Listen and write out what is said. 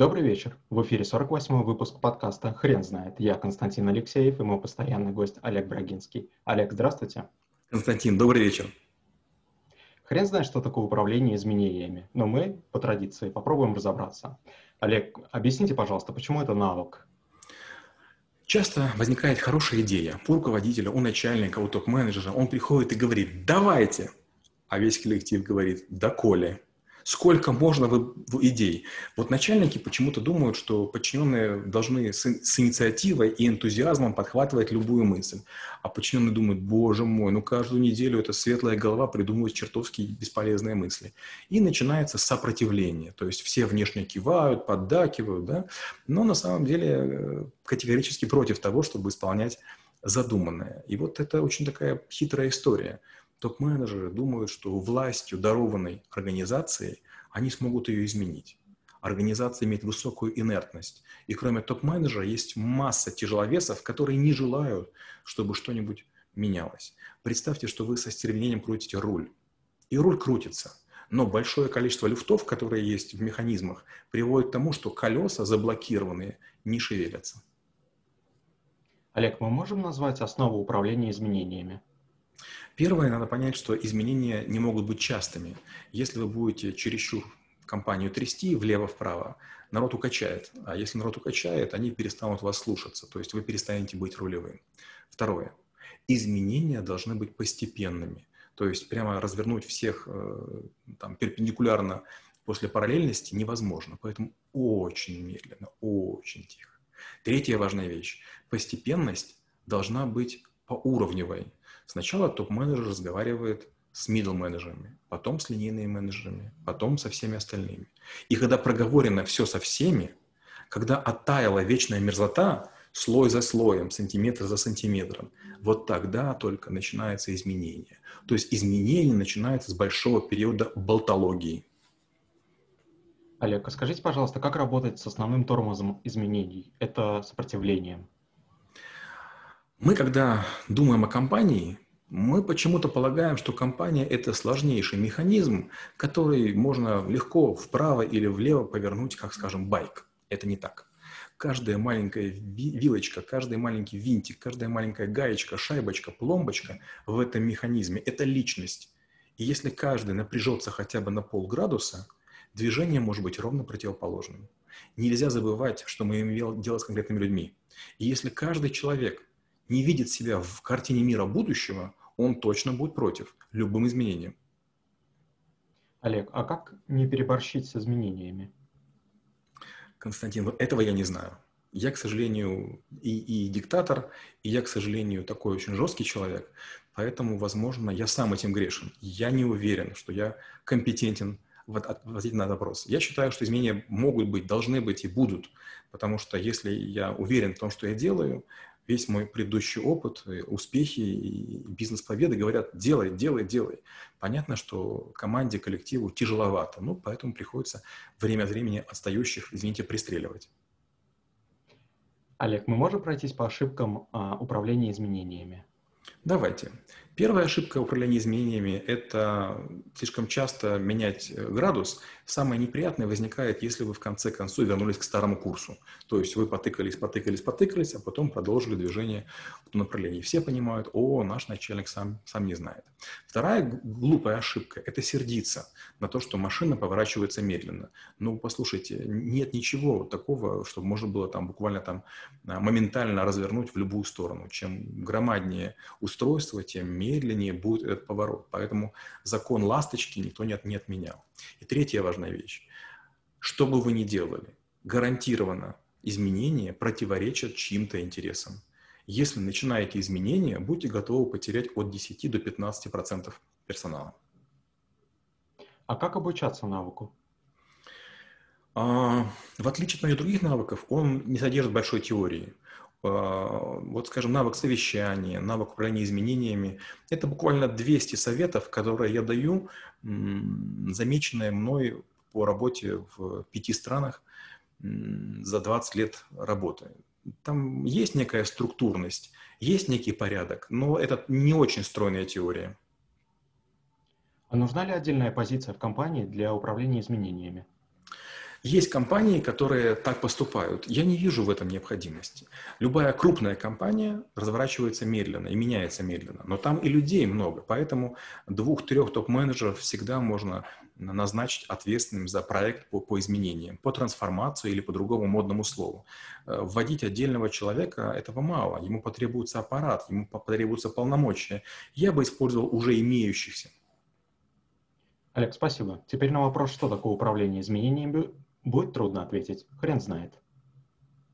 Добрый вечер. В эфире 48-й выпуск подкаста «Хрен знает». Я Константин Алексеев и мой постоянный гость Олег Брагинский. Олег, здравствуйте. Константин, добрый вечер. Хрен знает, что такое управление изменениями, но мы, по традиции, попробуем разобраться. Олег, объясните, пожалуйста, почему это навык? Часто возникает хорошая идея у руководителя, у начальника, у топ-менеджера. Он приходит и говорит «давайте», а весь коллектив говорит «да коли». Сколько можно вы, идей? Вот начальники почему-то думают, что подчиненные должны с, с инициативой и энтузиазмом подхватывать любую мысль. А подчиненные думают, боже мой, ну каждую неделю эта светлая голова придумывает чертовски бесполезные мысли. И начинается сопротивление. То есть все внешне кивают, поддакивают, да? но на самом деле э, категорически против того, чтобы исполнять задуманное. И вот это очень такая хитрая история – топ-менеджеры думают, что властью, дарованной организацией, они смогут ее изменить. Организация имеет высокую инертность. И кроме топ-менеджера есть масса тяжеловесов, которые не желают, чтобы что-нибудь менялось. Представьте, что вы со стервенением крутите руль. И руль крутится. Но большое количество люфтов, которые есть в механизмах, приводит к тому, что колеса заблокированные не шевелятся. Олег, мы можем назвать основу управления изменениями? Первое, надо понять, что изменения не могут быть частыми. Если вы будете чересчур компанию трясти влево-вправо, народ укачает. А если народ укачает, они перестанут вас слушаться, то есть вы перестанете быть рулевым. Второе. Изменения должны быть постепенными. То есть прямо развернуть всех э, там, перпендикулярно после параллельности невозможно. Поэтому очень медленно, очень тихо. Третья важная вещь. Постепенность должна быть поуровневой. Сначала топ-менеджер разговаривает с middle менеджерами, потом с линейными менеджерами, потом со всеми остальными. И когда проговорено все со всеми, когда оттаяла вечная мерзлота, слой за слоем, сантиметр за сантиметром, вот тогда только начинается изменение. То есть изменение начинается с большого периода болтологии. Олег, а скажите, пожалуйста, как работать с основным тормозом изменений? Это сопротивлением. Мы, когда думаем о компании, мы почему-то полагаем, что компания – это сложнейший механизм, который можно легко вправо или влево повернуть, как, скажем, байк. Это не так. Каждая маленькая вилочка, каждый маленький винтик, каждая маленькая гаечка, шайбочка, пломбочка в этом механизме – это личность. И если каждый напряжется хотя бы на полградуса, движение может быть ровно противоположным. Нельзя забывать, что мы имеем дело с конкретными людьми. И если каждый человек не видит себя в картине мира будущего, он точно будет против любым изменениям. Олег, а как не переборщить с изменениями? Константин, вот этого я не знаю. Я, к сожалению, и, и диктатор, и я, к сожалению, такой очень жесткий человек, поэтому, возможно, я сам этим грешен. Я не уверен, что я компетентен в ответить на вопрос. Я считаю, что изменения могут быть, должны быть и будут, потому что если я уверен в том, что я делаю, весь мой предыдущий опыт, успехи и бизнес-победы говорят «делай, делай, делай». Понятно, что команде, коллективу тяжеловато, ну, поэтому приходится время от времени отстающих, извините, пристреливать. Олег, мы можем пройтись по ошибкам а, управления изменениями? Давайте. Первая ошибка управления изменениями – это слишком часто менять э, градус. Самое неприятное возникает, если вы в конце концов вернулись к старому курсу. То есть вы потыкались, потыкались, потыкались, а потом продолжили движение в том направлении. Все понимают, о, наш начальник сам, сам не знает. Вторая глупая ошибка – это сердиться на то, что машина поворачивается медленно. Ну, послушайте, нет ничего такого, чтобы можно было там буквально там а, моментально развернуть в любую сторону. Чем громаднее устройство, тем медленнее будет этот поворот. Поэтому закон ласточки никто не, не отменял. И третья важная вещь. Что бы вы ни делали, гарантированно изменения противоречат чьим-то интересам. Если начинаете изменения, будьте готовы потерять от 10 до 15% процентов персонала. А как обучаться навыку? А, в отличие от многих других навыков, он не содержит большой теории. А, вот, скажем, навык совещания, навык управления изменениями. Это буквально 200 советов, которые я даю, замеченные мной по работе в пяти странах за 20 лет работы. Там есть некая структурность, есть некий порядок, но это не очень стройная теория. А нужна ли отдельная позиция в компании для управления изменениями? Есть компании, которые так поступают. Я не вижу в этом необходимости. Любая крупная компания разворачивается медленно и меняется медленно. Но там и людей много, поэтому двух-трех топ-менеджеров всегда можно назначить ответственным за проект по, по изменениям, по трансформации или по другому модному слову. Э, вводить отдельного человека этого мало. Ему потребуется аппарат, ему потребуются полномочия. Я бы использовал уже имеющихся. Олег, спасибо. Теперь на вопрос, что такое управление изменениями, будет трудно ответить. Хрен знает.